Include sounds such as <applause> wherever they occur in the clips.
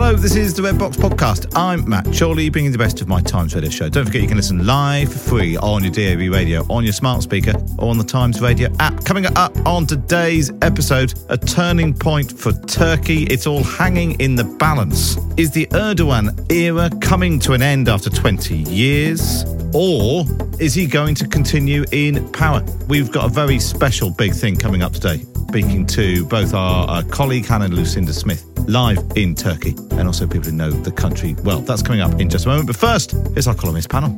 Hello, this is the Red Box Podcast. I'm Matt Chorley, bringing the best of my Times Radio show. Don't forget you can listen live for free on your DAB radio, on your smart speaker, or on the Times Radio app. Coming up on today's episode, a turning point for Turkey. It's all hanging in the balance. Is the Erdogan era coming to an end after 20 years? Or is he going to continue in power? We've got a very special big thing coming up today. Speaking to both our, our colleague Hannah and Lucinda Smith live in Turkey, and also people who know the country well. That's coming up in just a moment. But first, here's our columnist panel.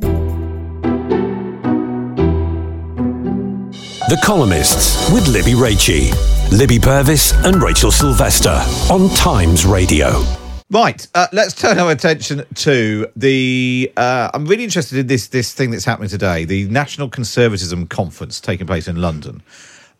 The Columnists with Libby Raichi, Libby Purves, and Rachel Sylvester on Times Radio. Right, uh, let's turn our attention to the. Uh, I'm really interested in this this thing that's happening today, the National Conservatism Conference taking place in London.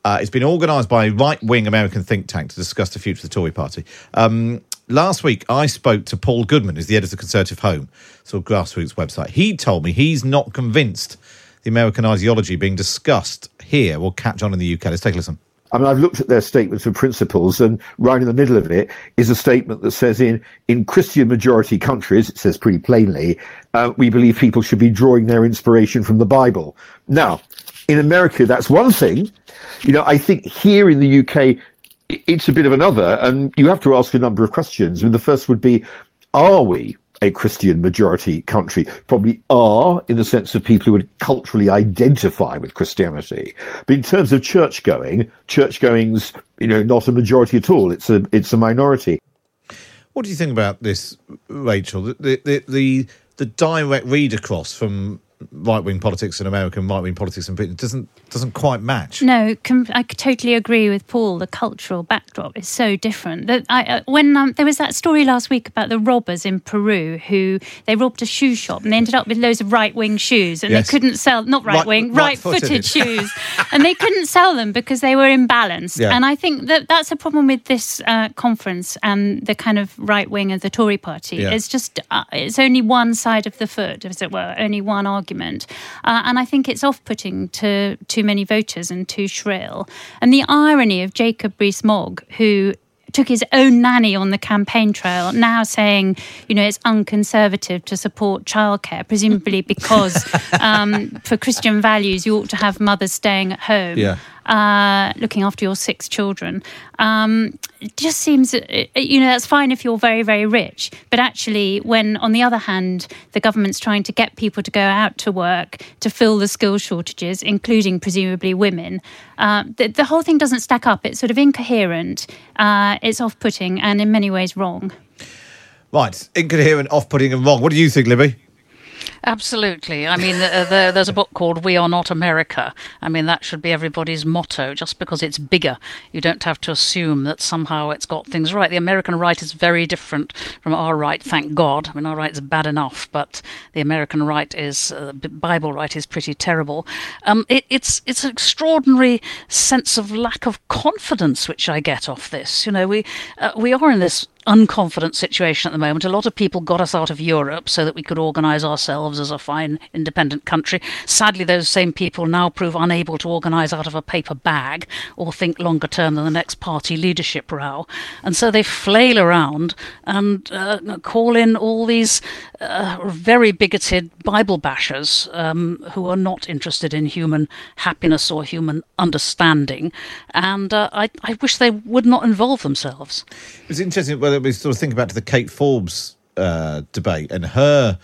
Uh, it's been organised by a right wing American think tank to discuss the future of the Tory party. Um, last week, I spoke to Paul Goodman, who's the editor of Conservative Home, sort of grassroots website. He told me he's not convinced the American ideology being discussed here will catch on in the UK. Let's take a listen. I mean, I've looked at their statements of principles, and right in the middle of it is a statement that says, in in Christian majority countries, it says pretty plainly, uh, we believe people should be drawing their inspiration from the Bible. Now, in America, that's one thing. You know, I think here in the UK, it's a bit of another, and you have to ask a number of questions. I mean, the first would be, are we a Christian majority country? Probably are, in the sense of people who would culturally identify with Christianity. But in terms of church going, church going's, you know, not a majority at all. It's a, it's a minority. What do you think about this, Rachel? The, the, the, the direct read across from right wing politics in America and American right wing politics and Britain doesn't doesn't quite match. No, com- I totally agree with Paul. The cultural backdrop is so different. That I, uh, when um, there was that story last week about the robbers in Peru who they robbed a shoe shop and they ended up with loads of right wing shoes and yes. they couldn't sell not right wing right footed <laughs> shoes and they couldn't sell them because they were imbalanced. Yeah. And I think that that's a problem with this uh, conference and the kind of right wing of the Tory party. Yeah. It's just uh, it's only one side of the foot, as it were, only one argument, uh, and I think it's off putting to to too many voters and too shrill. And the irony of Jacob Rees-Mogg, who took his own nanny on the campaign trail, now saying, you know, it's unconservative to support childcare, presumably because <laughs> um, for Christian values, you ought to have mothers staying at home. Yeah uh, looking after your six children. Um, it just seems, uh, you know, that's fine if you're very, very rich. But actually, when on the other hand, the government's trying to get people to go out to work to fill the skill shortages, including presumably women, uh, the, the, whole thing doesn't stack up. It's sort of incoherent, uh, it's off putting, and in many ways wrong. Right, incoherent, off putting, and wrong. What do you think, Libby? Absolutely. I mean, uh, there, there's a book called We Are Not America. I mean, that should be everybody's motto. Just because it's bigger, you don't have to assume that somehow it's got things right. The American right is very different from our right, thank God. I mean, our right is bad enough, but the American right is, uh, Bible right is pretty terrible. Um, it, it's, it's an extraordinary sense of lack of confidence which I get off this. You know, we, uh, we are in this unconfident situation at the moment. A lot of people got us out of Europe so that we could organise ourselves as a fine independent country. Sadly, those same people now prove unable to organise out of a paper bag or think longer term than the next party leadership row. And so they flail around and uh, call in all these uh, very bigoted Bible bashers um, who are not interested in human happiness or human understanding. And uh, I, I wish they would not involve themselves. It's interesting we sort of think about the Kate Forbes uh, debate and her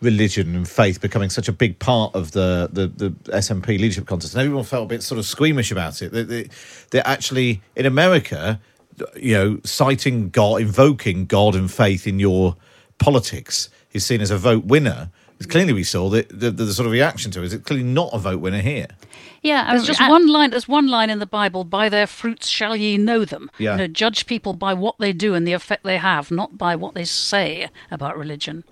religion and faith becoming such a big part of the, the, the SNP leadership contest. And everyone felt a bit sort of squeamish about it. That they, they're actually, in America, you know, citing God, invoking God and faith in your politics is seen as a vote winner. Clearly, we saw that the, the, the sort of reaction to it is clearly not a vote winner here. Yeah, There's just I- one line. There's one line in the Bible: "By their fruits shall ye know them." Yeah. You know, judge people by what they do and the effect they have, not by what they say about religion.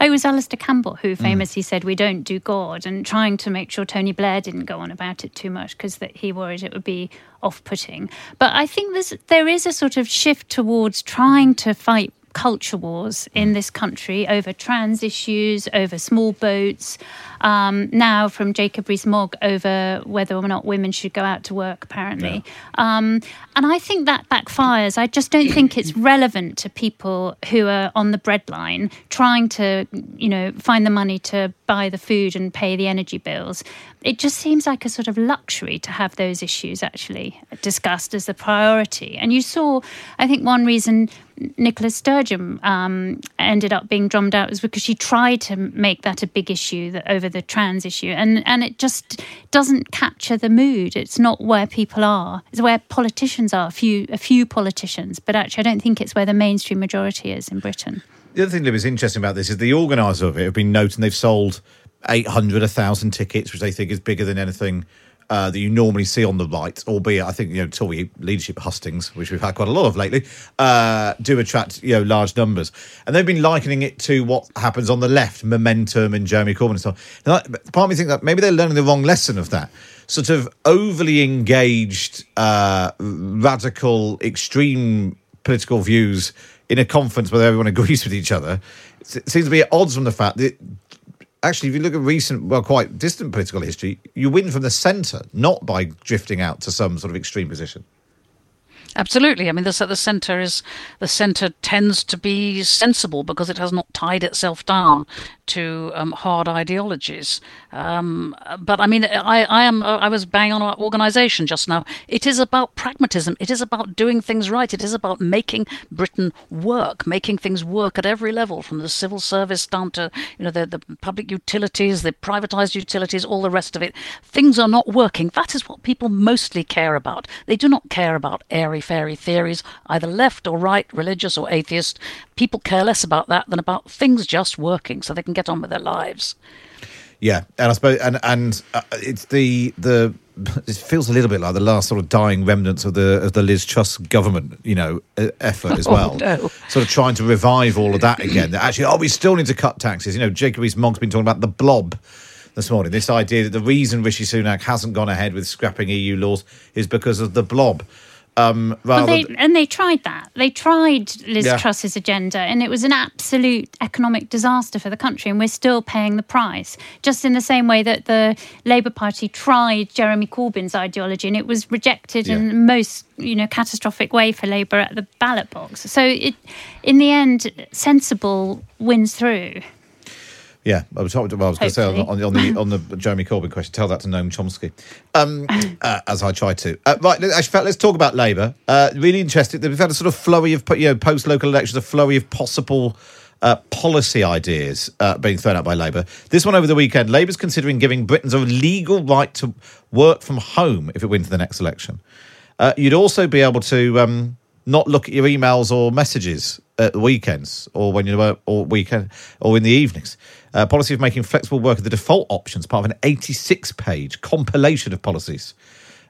It was Alastair Campbell Mm. who famously said, "We don't do God," and trying to make sure Tony Blair didn't go on about it too much because that he worried it would be off-putting. But I think there's there is a sort of shift towards trying to fight culture wars Mm. in this country over trans issues, over small boats. Um, now from Jacob Rees-Mogg over whether or not women should go out to work. Apparently, um, and I think that backfires. I just don't think it's <clears throat> relevant to people who are on the breadline trying to, you know, find the money to buy the food and pay the energy bills. It just seems like a sort of luxury to have those issues actually discussed as the priority. And you saw, I think, one reason Nicola Sturgeon um, ended up being drummed out was because she tried to make that a big issue that, over the trans issue, and and it just doesn't capture the mood. It's not where people are. It's where politicians are. A few a few politicians, but actually, I don't think it's where the mainstream majority is in Britain. The other thing that was interesting about this is the organiser of it have been noting they've sold 800, 1,000 tickets, which they think is bigger than anything uh, that you normally see on the right, albeit I think, you know, Tory leadership hustings, which we've had quite a lot of lately, uh, do attract, you know, large numbers. And they've been likening it to what happens on the left, Momentum and Jeremy Corbyn and so on. Now, part of me think that maybe they're learning the wrong lesson of that. Sort of overly engaged, uh, radical, extreme political views in a conference where everyone <laughs> agrees with each other it seems to be at odds from the fact that actually, if you look at recent, well, quite distant political history, you win from the centre, not by drifting out to some sort of extreme position. Absolutely. I mean, the, the centre is the centre tends to be sensible because it has not tied itself down to um, hard ideologies. Um, but I mean, I, I am I was bang on about organisation just now. It is about pragmatism. It is about doing things right. It is about making Britain work, making things work at every level, from the civil service down to you know the, the public utilities, the privatised utilities, all the rest of it. Things are not working. That is what people mostly care about. They do not care about airy fairy theories, either left or right, religious or atheist. People care less about that than about things just working, so they can get on with their lives. Yeah, and I suppose, and and uh, it's the the. It feels a little bit like the last sort of dying remnants of the of the Liz Truss government, you know, effort as <laughs> Oh, well. no. Sort of trying to revive all of that again. That actually, oh, we still need to cut taxes. You know, Jacob Rees-Mogg's been talking about the blob this morning. This idea that the reason Rishi Sunak hasn't gone ahead with scrapping EU laws is because of the blob. Um, Well, they, and they tried that. They tried Liz Yeah. Truss's agenda, and it was an absolute economic disaster for the country, and we're still paying the price. Just in the same way that the Labour Party tried Jeremy Corbyn's ideology, and it was rejected in the most, you know, catastrophic way for Labour at the ballot box. So, it, in the end, sensible wins through. Yeah, I was, talking, well, I was going to say on, on, the, on the on the Jeremy Corbyn question. Tell that to Noam Chomsky, um, <laughs> uh, as I try to. Uh, right, let's talk about Labour. Uh, really interesting. We've had a sort of flurry of you know post local elections, a flurry of possible. Uh, policy ideas uh, being thrown out by Labour. This one over the weekend, Labour's considering giving Britons a legal right to work from home if it wins the next election. Uh, you'd also be able to um, not look at your emails or messages at the weekends or when you work or weekend or in the evenings. Uh, policy of making flexible work the default option is part of an 86-page compilation of policies.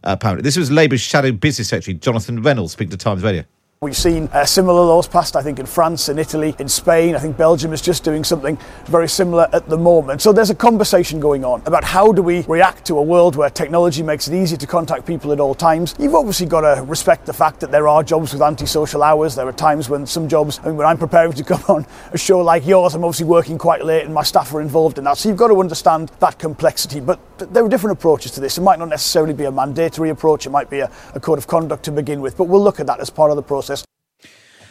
Uh, apparently, this was Labour's shadow business secretary Jonathan Reynolds speaking to Times Radio. We've seen uh, similar laws passed, I think, in France, in Italy, in Spain. I think Belgium is just doing something very similar at the moment. So there's a conversation going on about how do we react to a world where technology makes it easy to contact people at all times. You've obviously got to respect the fact that there are jobs with antisocial hours. There are times when some jobs, I mean, when I'm preparing to <laughs> come on a show like yours, I'm obviously working quite late and my staff are involved in that. So you've got to understand that complexity. But there are different approaches to this. It might not necessarily be a mandatory approach, it might be a, a code of conduct to begin with, but we'll look at that as part of the process.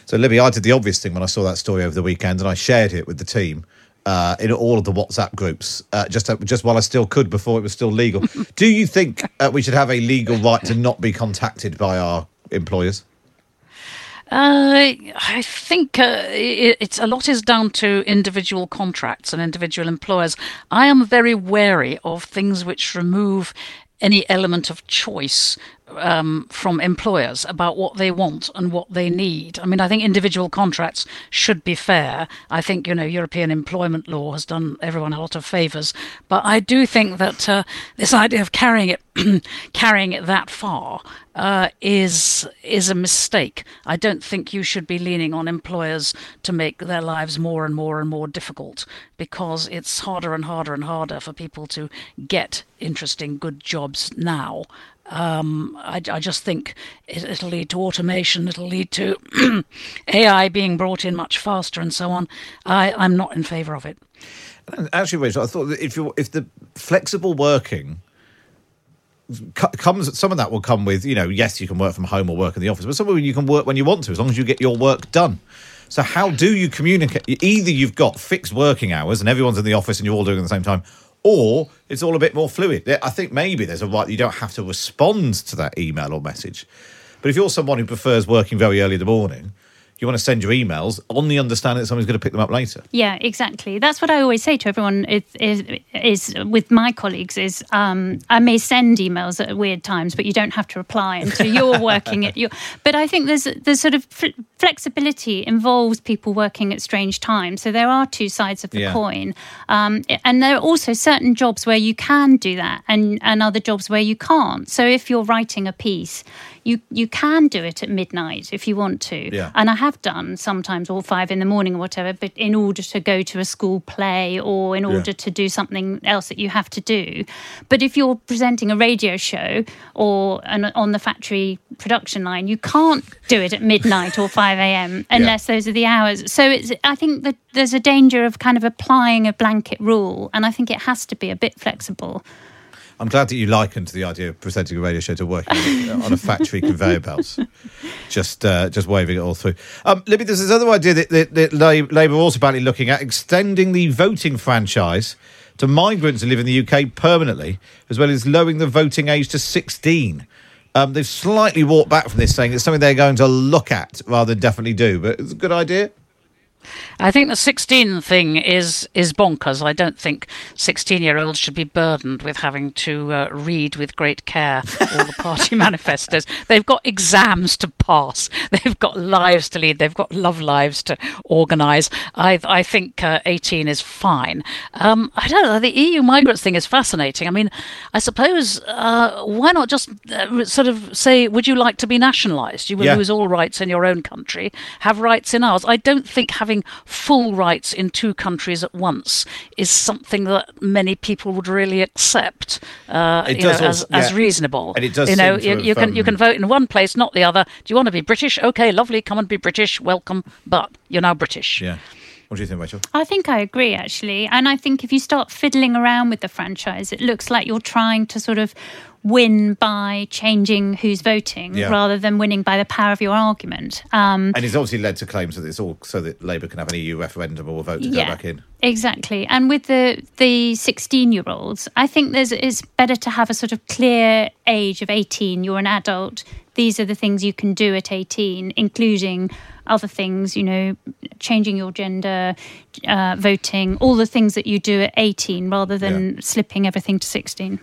So, Libby, I did the obvious thing when I saw that story over the weekend, and I shared it with the team uh, in all of the WhatsApp groups, uh, just uh, just while I still could before it was still legal. <laughs> Do you think uh, we should have a legal right to not be contacted by our employers? Uh, I think uh, it, it's a lot is down to individual contracts and individual employers. I am very wary of things which remove any element of choice um, from employers about what they want and what they need. I mean, I think individual contracts should be fair. I think you know European employment law has done everyone a lot of favours, but I do think that uh, this idea of carrying it <clears throat> carrying it that far uh, is is a mistake. I don't think you should be leaning on employers to make their lives more and more and more difficult because it's harder and harder and harder for people to get interesting, good jobs now. Um, I, I, just think it, will lead to automation. It'll lead to <clears throat> AI being brought in much faster, and so on. I, I'm not in favour of it. Actually, Rachel, I thought that if you if the flexible working comes some of that will come with you know yes you can work from home or work in the office but some of you can work when you want to as long as you get your work done so how do you communicate either you've got fixed working hours and everyone's in the office and you're all doing at the same time or it's all a bit more fluid. I think maybe there's a right you don't have to respond to that email or message. But if you're someone who prefers working very early in the morning, you want to send your emails on the understanding that someone's going to pick them up later. Yeah, exactly. That's what I always say to everyone. Is, is, is with my colleagues is um, I may send emails at weird times, but you don't have to reply until you're <laughs> working at your. But I think there's there's sort of flexibility involves people working at strange times. So there are two sides of the yeah. coin, um, and there are also certain jobs where you can do that, and and other jobs where you can't. So if you're writing a piece you you can do it at midnight if you want to. Yeah. And I have done sometimes all five in the morning or whatever, but in order to go to a school play or in order yeah. to do something else that you have to do. But if you're presenting a radio show or an, on the factory production line, you can't do it at midnight or <laughs> 5 a.m. unless yeah. those are the hours. So it's I think that there's a danger of kind of applying a blanket rule, and I think it has to be a bit flexible. I'm glad that you likened the idea of presenting a radio show to working <laughs> on a factory conveyor belt, just uh, just waving it all through. Um, Libby, there's this other idea that, that, that Labour are also apparently looking at extending the voting franchise to migrants who live in the UK permanently, as well as lowering the voting age to 16. Um, they've slightly walked back from this, saying it's something they're going to look at rather than definitely do. But it's a good idea. I think the 16 thing is is bonkers. I don't think 16 year olds should be burdened with having to uh, read with great care all the party <laughs> manifestos. They've got exams to pass. <laughs> They've got lives to lead. They've got love lives to organise. I I think uh, 18 is fine. Um, I don't know. The EU migrants thing is fascinating. I mean, I suppose uh, why not just uh, sort of say, would you like to be nationalised? You will yeah. lose all rights in your own country, have rights in ours. I don't think having full rights in two countries at once is something that many people would really accept uh, you know, also, as, yeah. as, reasonable. And it does. You know, you, you can um, you can vote in one place, not the other. Do you want to be British? Okay, lovely. Come and be British. Welcome, but you're now British. Yeah. What do you think, Rachel? I think I agree, actually. And I think if you start fiddling around with the franchise, it looks like you're trying to sort of win by changing who's voting yeah. rather than winning by the power of your argument. Um, and it's obviously led to claims that it's all so that Labour can have an EU referendum or vote to yeah, go back in. Exactly. And with the the 16 year olds, I think there's it's better to have a sort of clear age of 18. You're an adult. These are the things you can do at 18, including other things, you know, changing your gender, uh, voting, all the things that you do at 18 rather than yeah. slipping everything to 16.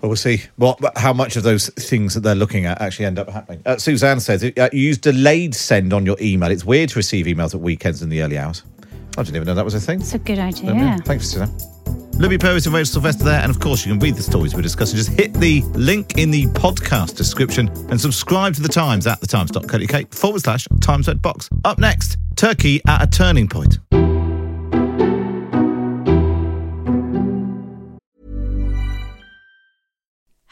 Well, we'll see what how much of those things that they're looking at actually end up happening. Uh, Suzanne says uh, you use delayed send on your email. It's weird to receive emails at weekends in the early hours. I didn't even know that was a thing. It's a good idea. Um, yeah. Thanks, Suzanne. Libby Purves and Rachel Sylvester there. And of course, you can read the stories we're discussing. Just hit the link in the podcast description and subscribe to The Times at thetimes.co.uk forward slash Times Red Box. Up next, Turkey at a turning point.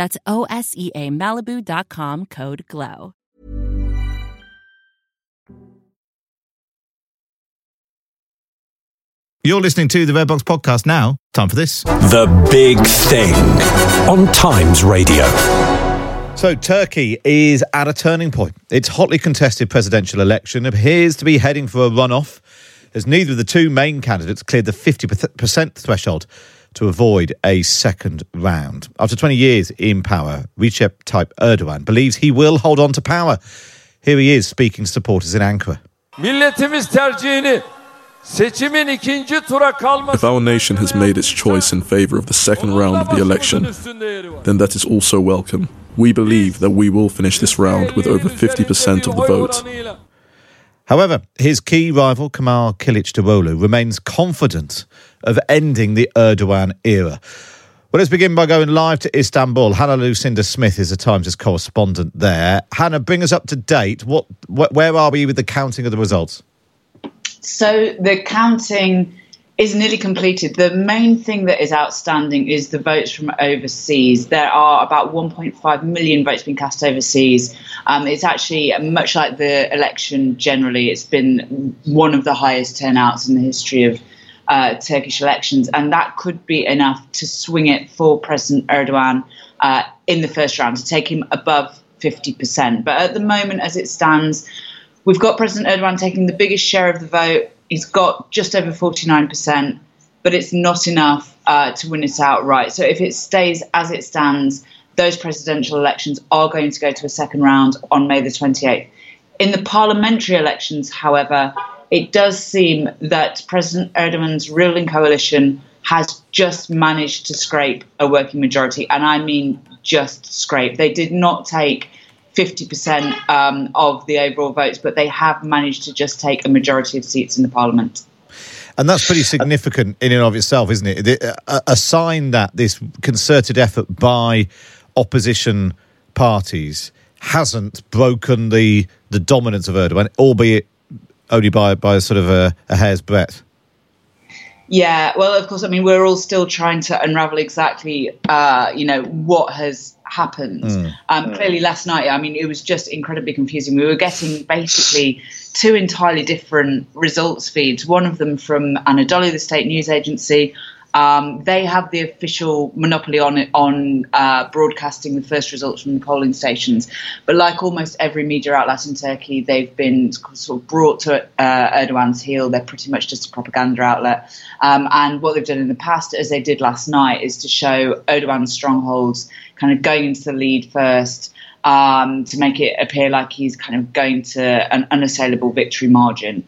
That's O S E A Malibu.com code GLOW. You're listening to the Red Box podcast now. Time for this. The Big Thing on Times Radio. So, Turkey is at a turning point. Its hotly contested presidential election appears to be heading for a runoff, as neither of the two main candidates cleared the 50% threshold to avoid a second round. After 20 years in power, Recep Tayyip Erdogan believes he will hold on to power. Here he is speaking to supporters in Ankara. Milletimiz tercihini seçimin ikinci tura If our nation has made its choice in favor of the second round of the election, then that is also welcome. We believe that we will finish this round with over 50% of the vote. However, his key rival, Kemal Kılıçdaroğlu, remains confident of ending the Erdogan era. Well, let's begin by going live to Istanbul. Hannah Lucinda Smith is the Times' correspondent there. Hannah, bring us up to date. What, wh- where are we with the counting of the results? So the counting is nearly completed. The main thing that is outstanding is the votes from overseas. There are about 1.5 million votes being cast overseas. Um, it's actually much like the election generally. It's been one of the highest turnouts in the history of uh, Turkish elections, and that could be enough to swing it for President Erdogan uh, in the first round to take him above 50%. But at the moment, as it stands, we've got President Erdogan taking the biggest share of the vote. He's got just over 49%, but it's not enough uh, to win it outright. So if it stays as it stands, those presidential elections are going to go to a second round on May the 28th. In the parliamentary elections, however, it does seem that President Erdogan's ruling coalition has just managed to scrape a working majority, and I mean just scrape. They did not take 50% um, of the overall votes, but they have managed to just take a majority of seats in the parliament. And that's pretty significant in and of itself, isn't it? A, sign that this concerted effort by opposition parties hasn't broken the the dominance of Erdogan, albeit only by by sort of a, a hair's breadth. Yeah, well, of course. I mean, we're all still trying to unravel exactly, uh, you know, what has happened. Mm. Um, clearly, last night, I mean, it was just incredibly confusing. We were getting basically two entirely different results feeds. One of them from Anadolu, the state news agency, um, they have the official monopoly on on uh, broadcasting the first results from the polling stations. But like almost every media outlet in Turkey, they've been sort of brought to uh, Erdogan's heel. They're pretty much just a propaganda outlet. Um, and what they've done in the past, as they did last night, is to show Erdogan's strongholds kind of going into the lead first. Um, to make it appear like he's kind of going to an unassailable victory margin.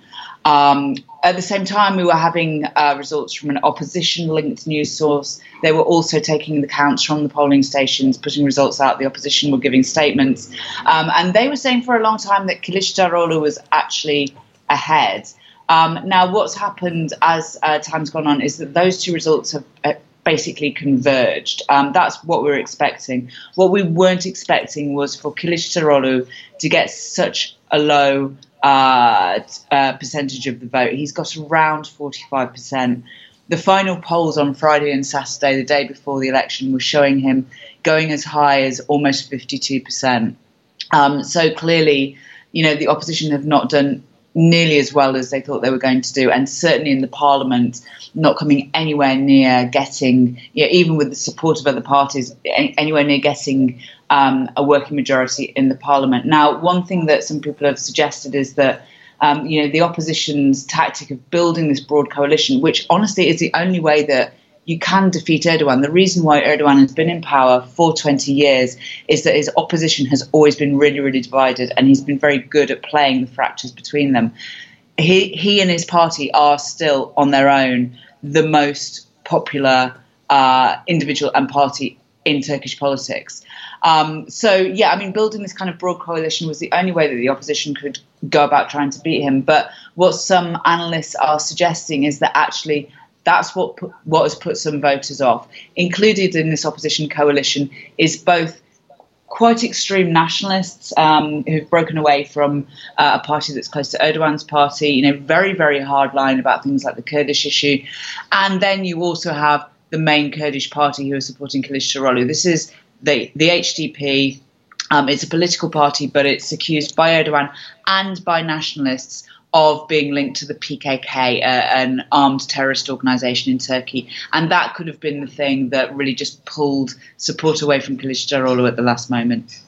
Um, at the same time, we were having uh, results from an opposition linked news source. They were also taking the counts from the polling stations, putting results out. The opposition were giving statements. Um, and they were saying for a long time that Kilish Kılıçdaroğlu was actually ahead. Um, now, what's happened as uh, time's gone on is that those two results have uh, basically converged. Um, that's what we were expecting. What we weren't expecting was for Kilish Kılıçdaroğlu to get such a low uh, uh, percentage of the vote. He's got around 45%. The final polls on Friday and Saturday, the day before the election, were showing him going as high as almost 52%. Um, so clearly, you know, the opposition have not done nearly as well as they thought they were going to do, and certainly in the parliament, not coming anywhere near getting, you know, even with the support of other parties, anywhere near getting um, a working majority in the parliament. Now, one thing that some people have suggested is that. Um, you know the opposition's tactic of building this broad coalition, which honestly is the only way that you can defeat Erdogan. The reason why Erdogan has been in power for 20 years is that his opposition has always been really, really divided, and he's been very good at playing the fractures between them. He, he and his party are still on their own the most popular uh, individual and party in Turkish politics. Um, so, yeah, I mean, building this kind of broad coalition was the only way that the opposition could go about trying to beat him. But what some analysts are suggesting is that actually that's what put, what has put some voters off. Included in this opposition coalition is both quite extreme nationalists um, who've broken away from uh, a party that's close to Erdogan's party, you know, very, very hard line about things like the Kurdish issue. And then you also have the main Kurdish party who are supporting Kılıçdaroğlu. This is the, the HDP. Um, it's a political party, but it's accused by Erdogan and by nationalists of being linked to the PKK, uh, an armed terrorist organization in Turkey. And that could have been the thing that really just pulled support away from Kılıçdaroğlu at the last moment.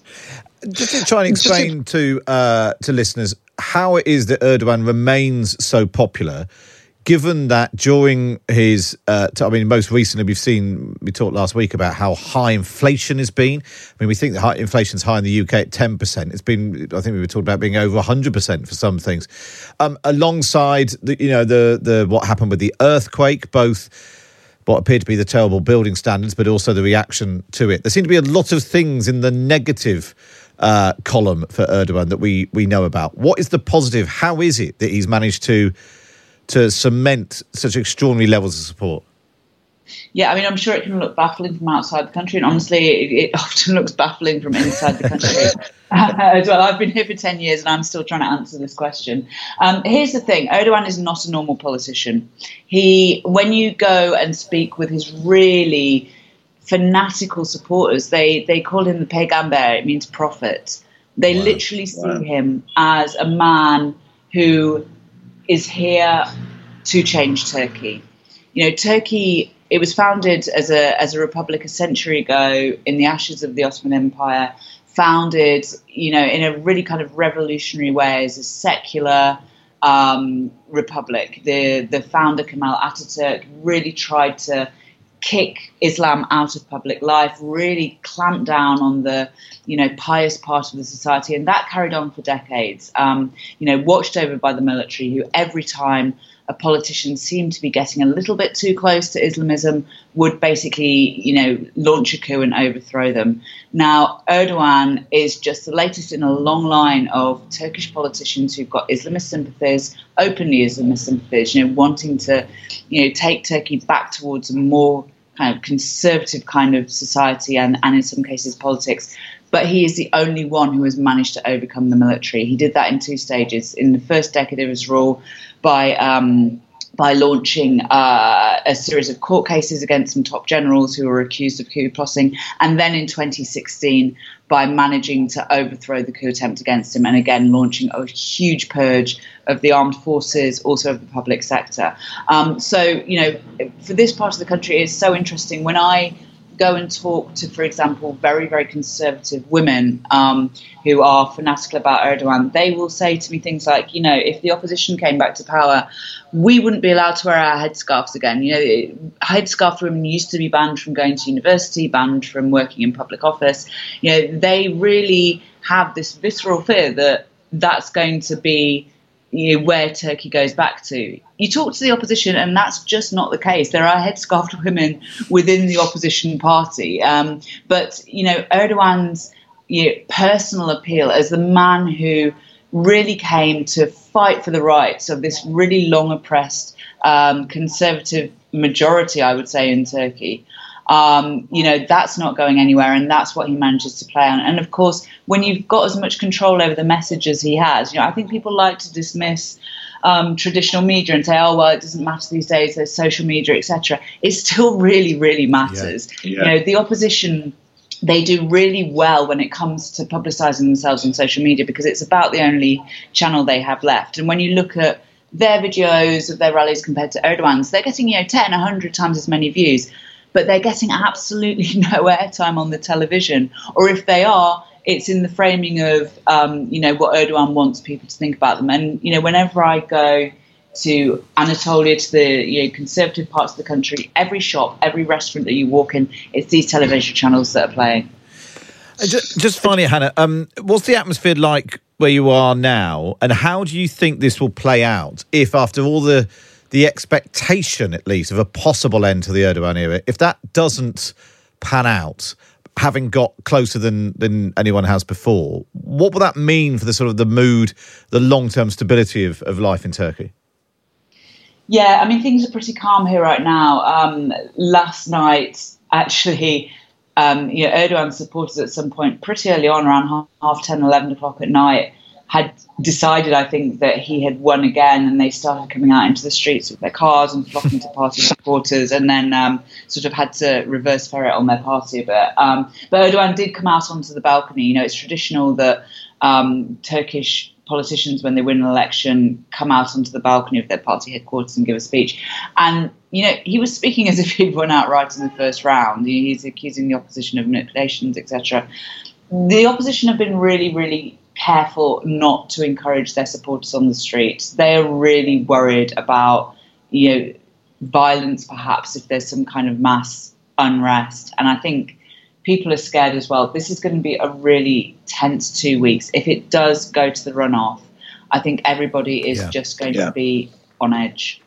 Just to try and explain to uh, to listeners how it is that Erdogan remains so popular given that during his, uh, I mean, most recently we've seen, we talked last week about how high inflation has been. I mean, we think that high, inflation's high in the UK at 10%. It's been, I think we were talking about being over 100% for some things. Um, alongside, the, you know, the, the what happened with the earthquake, both what appeared to be the terrible building standards, but also the reaction to it. There seem to be a lot of things in the negative uh, column for Erdogan that we, we know about. What is the positive? How is it that he's managed to to cement such extraordinary levels of support? Yeah, I mean, I'm sure it can look baffling from outside the country, and honestly, it, it <laughs> often looks baffling from inside the country <laughs> as well. I've been here for 10 years and I'm still trying to answer this question. Um, here's the thing Erdogan is not a normal politician. He, when you go and speak with his really fanatical supporters, they, they call him the Peygamber, it means prophet. They wow. literally see wow. him as a man who is here to change Turkey. You know, Turkey. It was founded as a as a republic a century ago in the ashes of the Ottoman Empire. Founded, you know, in a really kind of revolutionary way as a secular um, republic. The the founder Kemal Ataturk really tried to kick Islam out of public life, really clamp down on the, you know, pious part of the society, and that carried on for decades. Um, you know, watched over by the military, who every time a politician seemed to be getting a little bit too close to Islamism, would basically, you know, launch a coup and overthrow them. Now, Erdogan is just the latest in a long line of Turkish politicians who've got Islamist sympathies, openly Islamist sympathies, you know, wanting to, you know, take Turkey back towards a more kind of conservative kind of society and, and in some cases politics. But he is the only one who has managed to overcome the military. He did that in two stages. In the first decade of his rule, by um, by launching uh, a series of court cases against some top generals who were accused of coup plotting, and then in 2016 by managing to overthrow the coup attempt against him, and again launching a huge purge of the armed forces, also of the public sector. Um, so, you know, for this part of the country, it's so interesting when I go and talk to, for example, very, very conservative women um, who are fanatical about Erdogan, they will say to me things like, you know, if the opposition came back to power, we wouldn't be allowed to wear our headscarves again. You know, headscarf women used to be banned from going to university, banned from working in public office. You know, they really have this visceral fear that that's going to be you know, where Turkey goes back to. You talk to the opposition, and that's just not the case. There are headscarfed <laughs> women within the opposition party, um, but you know Erdogan's you know, personal appeal as the man who really came to fight for the rights of this really long oppressed um, conservative majority, I would say, in Turkey um, you know, that's not going anywhere, and that's what he manages to play on. And of course, when you've got as much control over the message as he has, you know, I think people like to dismiss um, traditional media and say, "Oh, well, it doesn't matter these days. There's social media, etc." It still <laughs> really, really matters. Yeah. Yeah. You know, the opposition they do really well when it comes to publicizing themselves on social media because it's about the only channel they have left. And when you look at their videos of their rallies compared to Erdogan's, they're getting you know 10, 100 times as many views but they're getting absolutely <laughs> no airtime on the television. Or if they are, it's in the framing of um, you know what Erdogan wants people to think about them. And you know, whenever I go to Anatolia, to the you know, conservative parts of the country, every shop, every restaurant that you walk in, it's these television channels that are playing. Just, just finally, Hannah, um, what's the atmosphere like where you are now, and how do you think this will play out if, after all the the expectation, at least, of a possible end to the Erdogan era, if that doesn't pan out, having got closer than than anyone has before, what will that mean for the sort of the mood, the long term stability of, of life in Turkey? Yeah, I mean things are pretty calm here right now. Um, last night, actually, um, you know, Erdogan supporters at some point pretty early on, around half 10, 11 o'clock at night, had decided, I think, that he had won again, and they started coming out into the streets with their cars and flocking to party supporters, and then um, sort of had to reverse ferret on their party a bit. Um, but Erdogan did come out onto the balcony. You know, it's traditional that um, Turkish politicians, when they win an election, come out onto the balcony of their party headquarters and give a speech. And you know, he was speaking as if he'd won outright in the first round. He's accusing the opposition of manipulations, etc. The opposition have been really, really careful not to encourage their supporters on the streets. They are really worried about, you know, violence perhaps if there's some kind of mass unrest. And I think people are scared as well. This is going to be a really tense two weeks. If it does go to the runoff, I think everybody is yeah. just going yeah. to be on edge.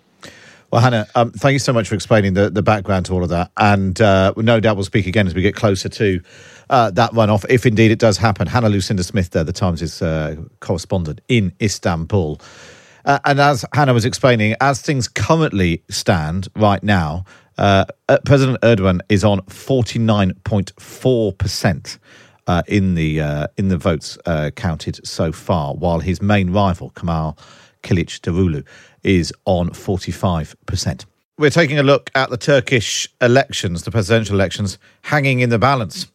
Well, Hannah, um, thank you so much for explaining the, the background to all of that. And uh, no doubt we'll speak again as we get closer to uh, that runoff, if indeed it does happen. Hannah Lucinda Smith there, the Times' uh, correspondent in Istanbul. Uh, and as Hannah was explaining, as things currently stand right now, uh, uh, President Erdogan is on 49.4%. Uh, in the in the votes counted so far, while his main rival Kamal Kemal Kılıçdaroğlu is on 45%. We're taking a look at the Turkish elections, the presidential elections, hanging in the balance.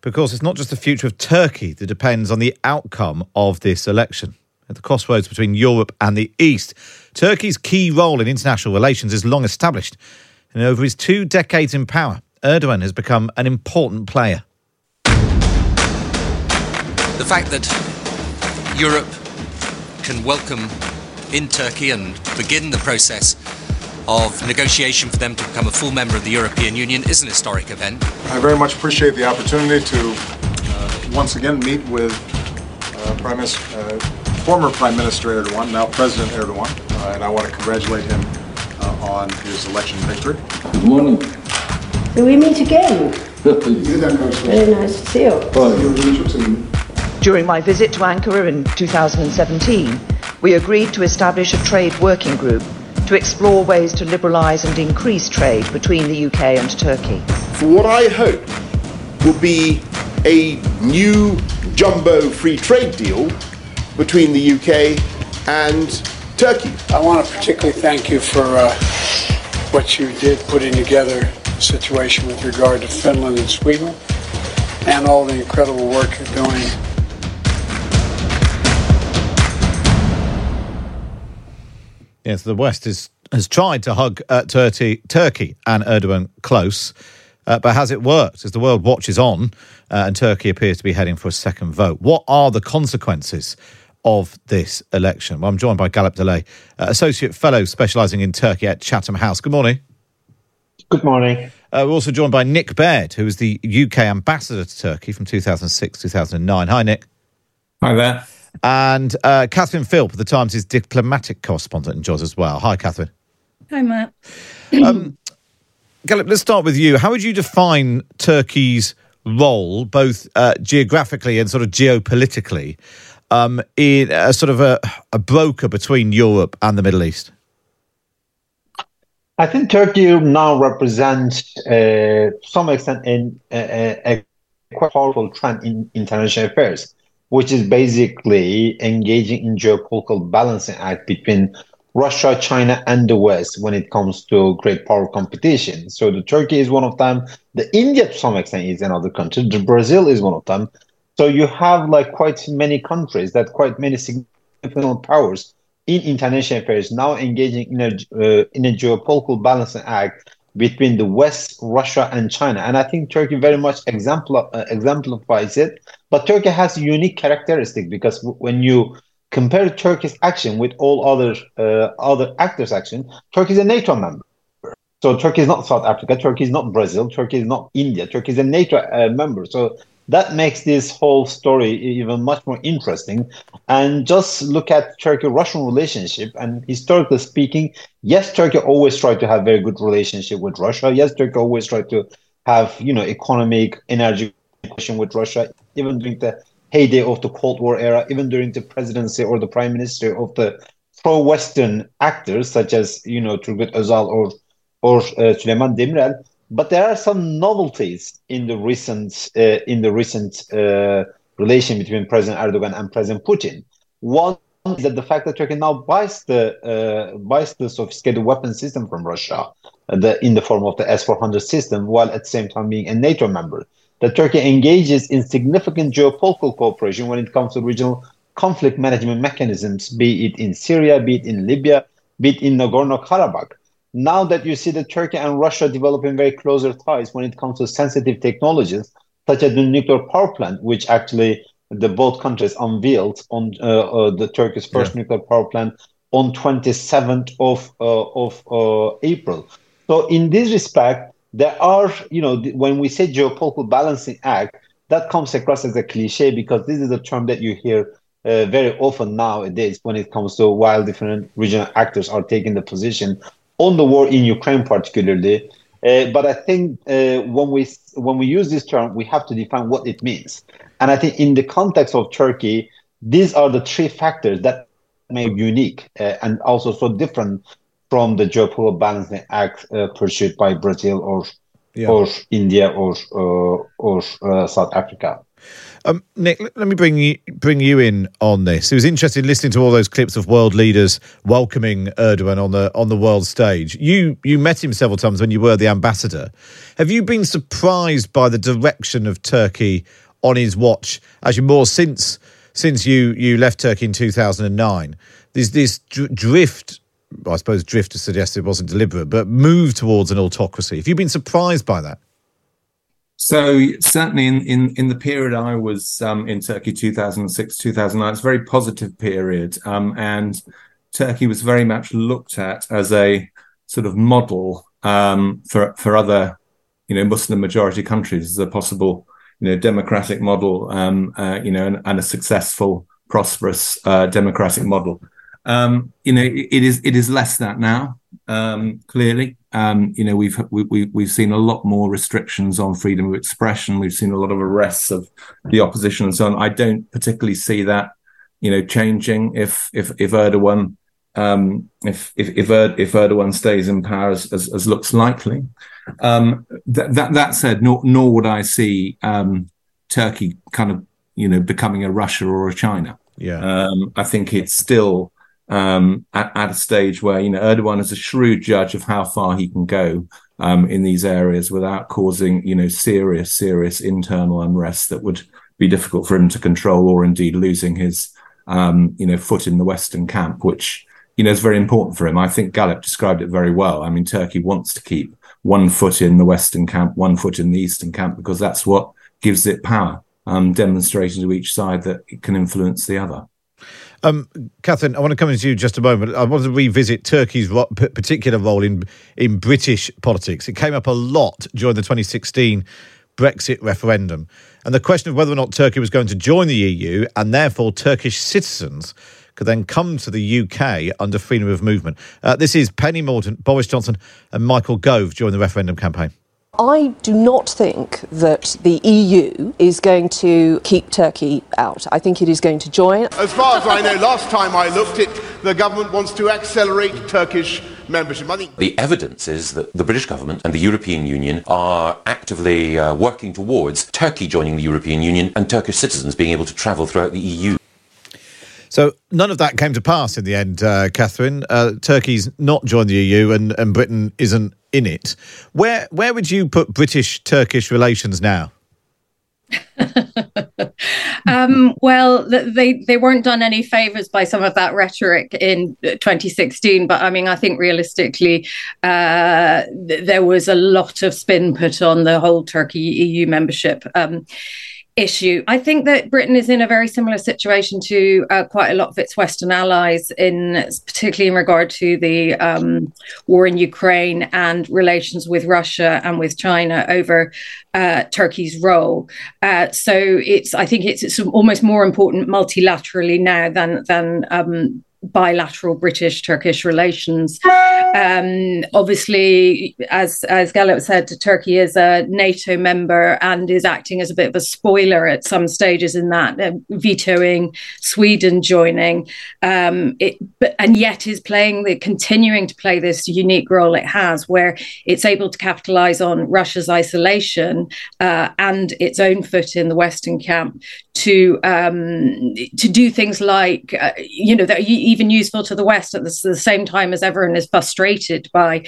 Because it's not just the future of Turkey that depends on the outcome of this election. At the crossroads between Europe and the East, Turkey's key role in international relations is long established. And over his two decades in power, Erdogan has become an important player. The fact that Europe can welcome in Turkey and begin the process of negotiation for them to become a full member of the European Union is an historic event. I very much appreciate the opportunity to uh, once again meet with uh, Prime Minister, uh, former Prime Minister Erdogan, now President Erdogan, uh, and I want to congratulate him uh, on his election victory. Good morning. Do we meet again? Very nice to see you. During my visit to Ankara in 2017, we agreed to establish a trade working group to explore ways to liberalise and increase trade between the UK and Turkey. For what I hope will be a new jumbo free trade deal between the UK and Turkey. I want to particularly thank you for uh, what you did putting together the situation with regard to Finland and Sweden and all the incredible work you're doing Yes, the West is, has tried to hug uh, Turkey, Turkey and Erdogan close, uh, but has it worked? As the world watches on uh, and Turkey appears to be heading for a second vote, what are the consequences of this election? Well, I'm joined by Galip Dalay, uh, Associate Fellow specialising in Turkey at Chatham House. Good morning. Good morning. Uh, we're also joined by Nick Baird, who is the UK ambassador to Turkey from 2006 2009. Hi, Nick. Hi there. And uh, Catherine Philp, the Times' diplomatic correspondent, joins as well. Hi, Catherine. Hi, Matt. um, Galip, let's start with you. How would you define Turkey's role, both uh, geographically and sort of geopolitically, um, in a sort of a, a broker between Europe and the Middle East? I think Turkey now represents, uh, to some extent, in, a, a quite powerful trend in international affairs which is basically engaging in geopolitical balancing act between Russia, China, and the West when it comes to great power competition. So the Turkey is one of them. The India, to some extent, is another country. The Brazil is one of them. So you have like quite many countries that quite many significant powers in international affairs now engaging in a uh, in a geopolitical balancing act between the West, Russia, and China. And I think Turkey very much exempl- uh, exemplifies it. But Turkey has a unique characteristic because when you compare Turkey's action with all other uh, other actors' action, Turkey is a NATO member. So Turkey is not South Africa, Turkey is not Brazil, Turkey is not India, Turkey is a NATO uh, member. So that makes this whole story even much more interesting. And just look at Turkey-Russian relationship. And historically speaking, yes, Turkey always tried to have very good relationship with Russia. Yes, Turkey always tried to have you know economic, energy with Russia, even during the heyday of the Cold War era, even during the presidency or the prime minister of the pro-Western actors such as you know Turgut Özal or or uh, Süleyman Demirel but there are some novelties in the recent uh, in the recent uh, relation between President Erdogan and President Putin. One is that the fact that Turkey now buys the uh, buys the sophisticated weapon system from Russia, uh, the, in the form of the S-400 system, while at the same time being a NATO member. That Turkey engages in significant geopolitical cooperation when it comes to regional conflict management mechanisms, be it in Syria, be it in Libya, be it in Nagorno-Karabakh now that you see that Turkey and Russia developing very closer ties when it comes to sensitive technologies, such as the nuclear power plant, which actually the both countries unveiled on uh, uh, the Turkey's first yeah. nuclear power plant on 27th of uh, of uh, April. So in this respect, there are you know when we say geopolitical balancing act, that comes across as a cliche because this is a term that you hear uh, very often nowadays when it comes to while different regional actors are taking the position on the war in Ukraine, particularly. Uh, but I think uh, when we when we use this term, we have to define what it means. And I think in the context of Turkey, these are the three factors that make unique uh, and also so different from the geopolitical balancing act uh, pursued by Brazil or yeah. or India or uh, or uh, South Africa. Um, Nick, let me bring you bring you in on this. It was interesting listening to all those clips of world leaders welcoming Erdogan on the on the world stage. You you met him several times when you were the ambassador. Have you been surprised by the direction of Turkey on his watch, as you more since since you you left Turkey in two thousand and nine? There's this drift. I suppose drift to suggest it wasn't deliberate, but move towards an autocracy. Have you been surprised by that? So certainly in, in, in the period I was um, in Turkey, 2006, 2009, it's a very positive period. Um, and Turkey was very much looked at as a sort of model um, for, for other, you know, Muslim majority countries as a possible, you know, democratic model, um, uh, you know, and, and, a successful, prosperous uh, democratic model. Um, you know, it, it is it is less that now. Um, clearly, um, you know, we've we, we, we've seen a lot more restrictions on freedom of expression. We've seen a lot of arrests of the opposition and so on. I don't particularly see that, you know, changing if if if Erdogan um, if if if, er, if, Erdogan stays in power as, as, as looks likely. Um, th- that that said, nor, nor would I see um, Turkey kind of you know becoming a Russia or a China. Yeah, um, I think it's still um, at, at, a stage where you know Erdogan is a shrewd judge of how far he can go um, in these areas without causing you know serious serious internal unrest that would be difficult for him to control, or indeed losing his you know foot in the Western camp, which you know, is very important for him. I think Galip described it very well. I mean, Turkey wants to keep one foot in the Western camp, one foot in the Eastern camp, because that's what gives it power, um, demonstrating to each side that it can influence the other. Um, Catherine, I want to come into you just a moment. I want to revisit Turkey's ro- particular role in in British politics. It came up a lot during the 2016 Brexit referendum, and the question of whether or not Turkey was going to join the EU, and therefore Turkish citizens could then come to the UK under freedom of movement. Uh, this is Penny Mordaunt, Boris Johnson, and Michael Gove during the referendum campaign. I do not think that the EU is going to keep Turkey out. I think it is going to join. As far as I know, last time I looked, it the government wants to accelerate Turkish membership. I think the evidence is that the British government and the European Union are actively uh, working towards Turkey joining the European Union and Turkish citizens being able to travel throughout the EU. So none of that came to pass in the end, uh, Catherine. Uh, Turkey's not joined the EU, and, and Britain isn't in it. Where where would you put British Turkish relations now? <laughs> um, well, they they weren't done any favors by some of that rhetoric in 2016. But I mean, I think realistically, uh, there was a lot of spin put on the whole Turkey EU membership. Um, issue. I think that Britain is in a very similar situation to uh, quite a lot of its Western allies, in particularly in regard to the um, war in Ukraine and relations with Russia and with China over uh, Turkey's role. Uh, so it's I think it's, it's almost more important multilaterally now than than um, bilateral British Turkish relations. Um, obviously, as as Galip said, Turkey is a NATO member and is acting as a bit of a spoiler at some stages in that, uh, vetoing Sweden joining. Um, it, but, and yet is playing the continuing to play this unique role it has, where it's able to capitalize on Russia's isolation uh, and its own foot in the Western camp to um, to do things like uh, you know that are even useful to the West at the, the same time as everyone is frustrated by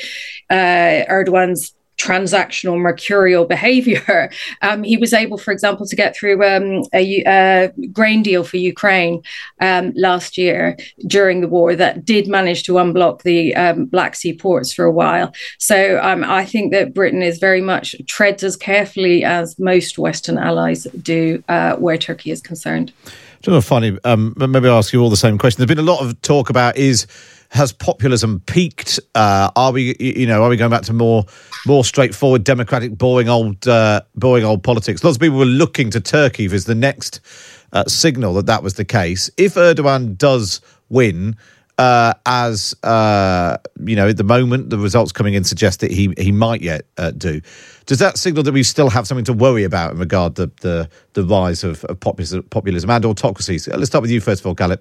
uh, Erdogan's transactional mercurial behavior. <laughs> Um, he was able, for example, to get through um, a, a, grain deal for Ukraine um, last year during the war that did manage to unblock the um, Black Sea ports for a while. So um, I think that Britain is very much treads as carefully as most Western allies do uh, where Turkey is concerned. Just know, funny. Um, maybe I'll ask you all the same question. There's been a lot of talk about is has populism peaked? Uh, are we, you know, are we going back to more more straightforward, democratic, boring old, uh, boring old politics? Lots of people were looking to Turkey as the next uh, signal that that was the case. If Erdogan does win, uh, as uh, you know, at the moment, the results coming in suggest that he he might yet uh, do. Does that signal that we still have something to worry about in regard to the the rise of, of populism, populism and autocracies? Let's start with you first of all, Galip.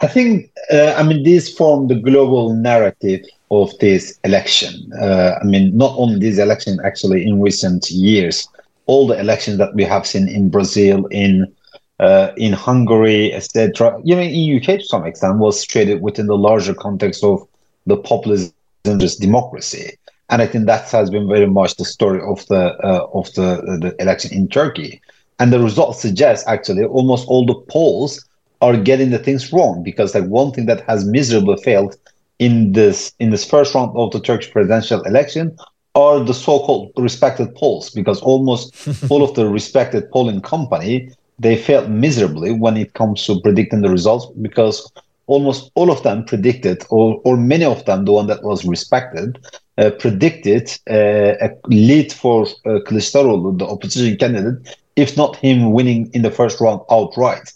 I think, uh, I mean, this formed the global narrative of this election. Uh, I mean, not only this election, actually, in recent years, all the elections that we have seen in Brazil, in uh, in Hungary, etc., even in UK to some extent, was treated within the larger context of the populism just democracy. And I think that has been very much the story of the uh, of the, the election in Turkey. And the results suggest actually almost all the polls are getting the things wrong because like one thing that has miserably failed in this in this first round of the Turkish presidential election are the so-called respected polls because almost <laughs> all of the respected polling company they failed miserably when it comes to predicting the results because almost all of them predicted, or, or many of them, the one that was respected, uh, predicted uh, a lead for uh, the opposition candidate, if not him winning in the first round outright.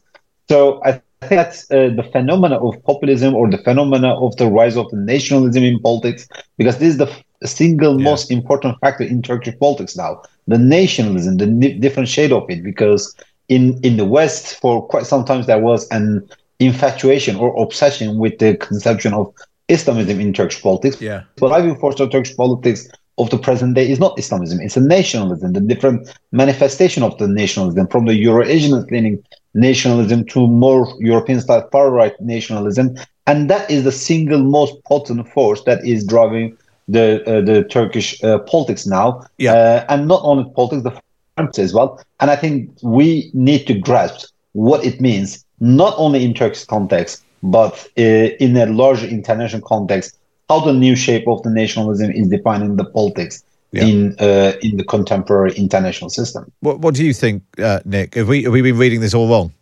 So I think that's uh, the phenomena of populism or the phenomena of the rise of the nationalism in politics, because this is the f- single most important factor in Turkish politics now. The nationalism, the ni- different shade of it, because in in the West, for quite some time there was an infatuation or obsession with the conception of Islamism in Turkish politics. Yeah. But driving force of Turkish politics of the present day is not Islamism; it's a nationalism, the different manifestation of the nationalism, from the Euro-Asian leaning nationalism to more European style far right nationalism, and that is the single most potent force that is driving the uh, the Turkish uh, politics now. Yeah. Uh, and not only politics, the front as well. And I think we need to grasp what it means, not only in Turkish context, but uh, in a larger international context, how the new shape of the nationalism is defining the politics Yeah. in uh, in the contemporary international system. What What do you think, uh, Nick? Have we have we been reading this all wrong?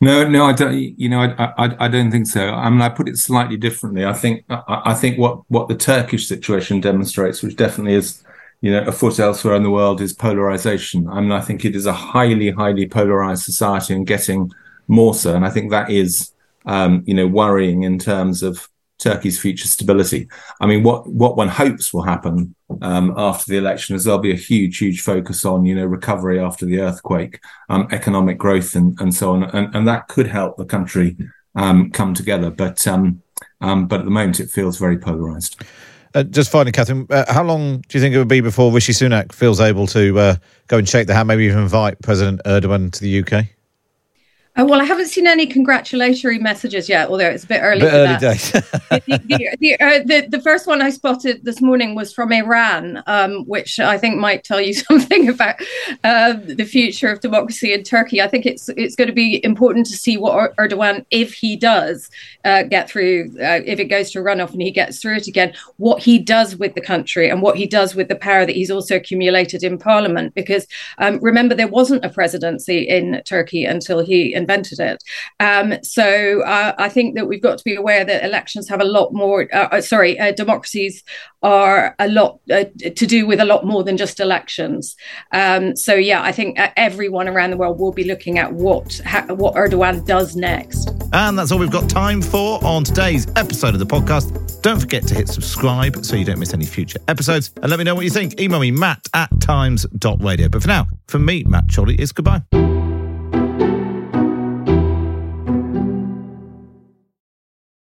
No, no, I don't. You know, I, I, I don't think so. I mean, I put it slightly differently. I think, I, I think what what the Turkish situation demonstrates, which definitely is, you know, afoot elsewhere in the world, is polarization. I mean, I think it is a highly, highly polarized society and getting more so. And I think that is, um, you know, worrying in terms of Turkey's future stability. I mean, what what one hopes will happen um, after the election is there'll be a huge, huge focus on you know recovery after the earthquake, um, economic growth, and and so on, and and that could help the country um, come together. But um, um, but at the moment, it feels very polarized. Uh, just finally, Catherine, uh, how long do you think it would be before Rishi Sunak feels able to uh, go and shake the hand, maybe even invite President Erdogan to the UK? Uh, well, I haven't seen any congratulatory messages yet, although it's a bit early. Bit early days. the, the, the, uh, the, the first one I spotted this morning was from Iran, um, which I think might tell you <laughs> something about uh, the future of democracy in Turkey. I think it's it's going to be important to see what Er- Erdogan, if he does uh, get through, uh, if it goes to runoff and he gets through it again, what he does with the country and what he does with the power that he's also accumulated in parliament. Because um, remember, there wasn't a presidency in Turkey until he invented it. Um, so uh, I think that we've got to be aware that elections have a lot more. Uh, uh, sorry, uh, democracies are a lot uh, to do with a lot more than just elections. Um, so yeah, I think uh, everyone around the world will be looking at what ha- what Erdogan does next. And that's all we've got time for on today's episode of the podcast. Don't forget to hit subscribe so you don't miss any future episodes. And let me know what you think. Email me, matt at times.radio. But for now, from me, Matt Chorley, is goodbye.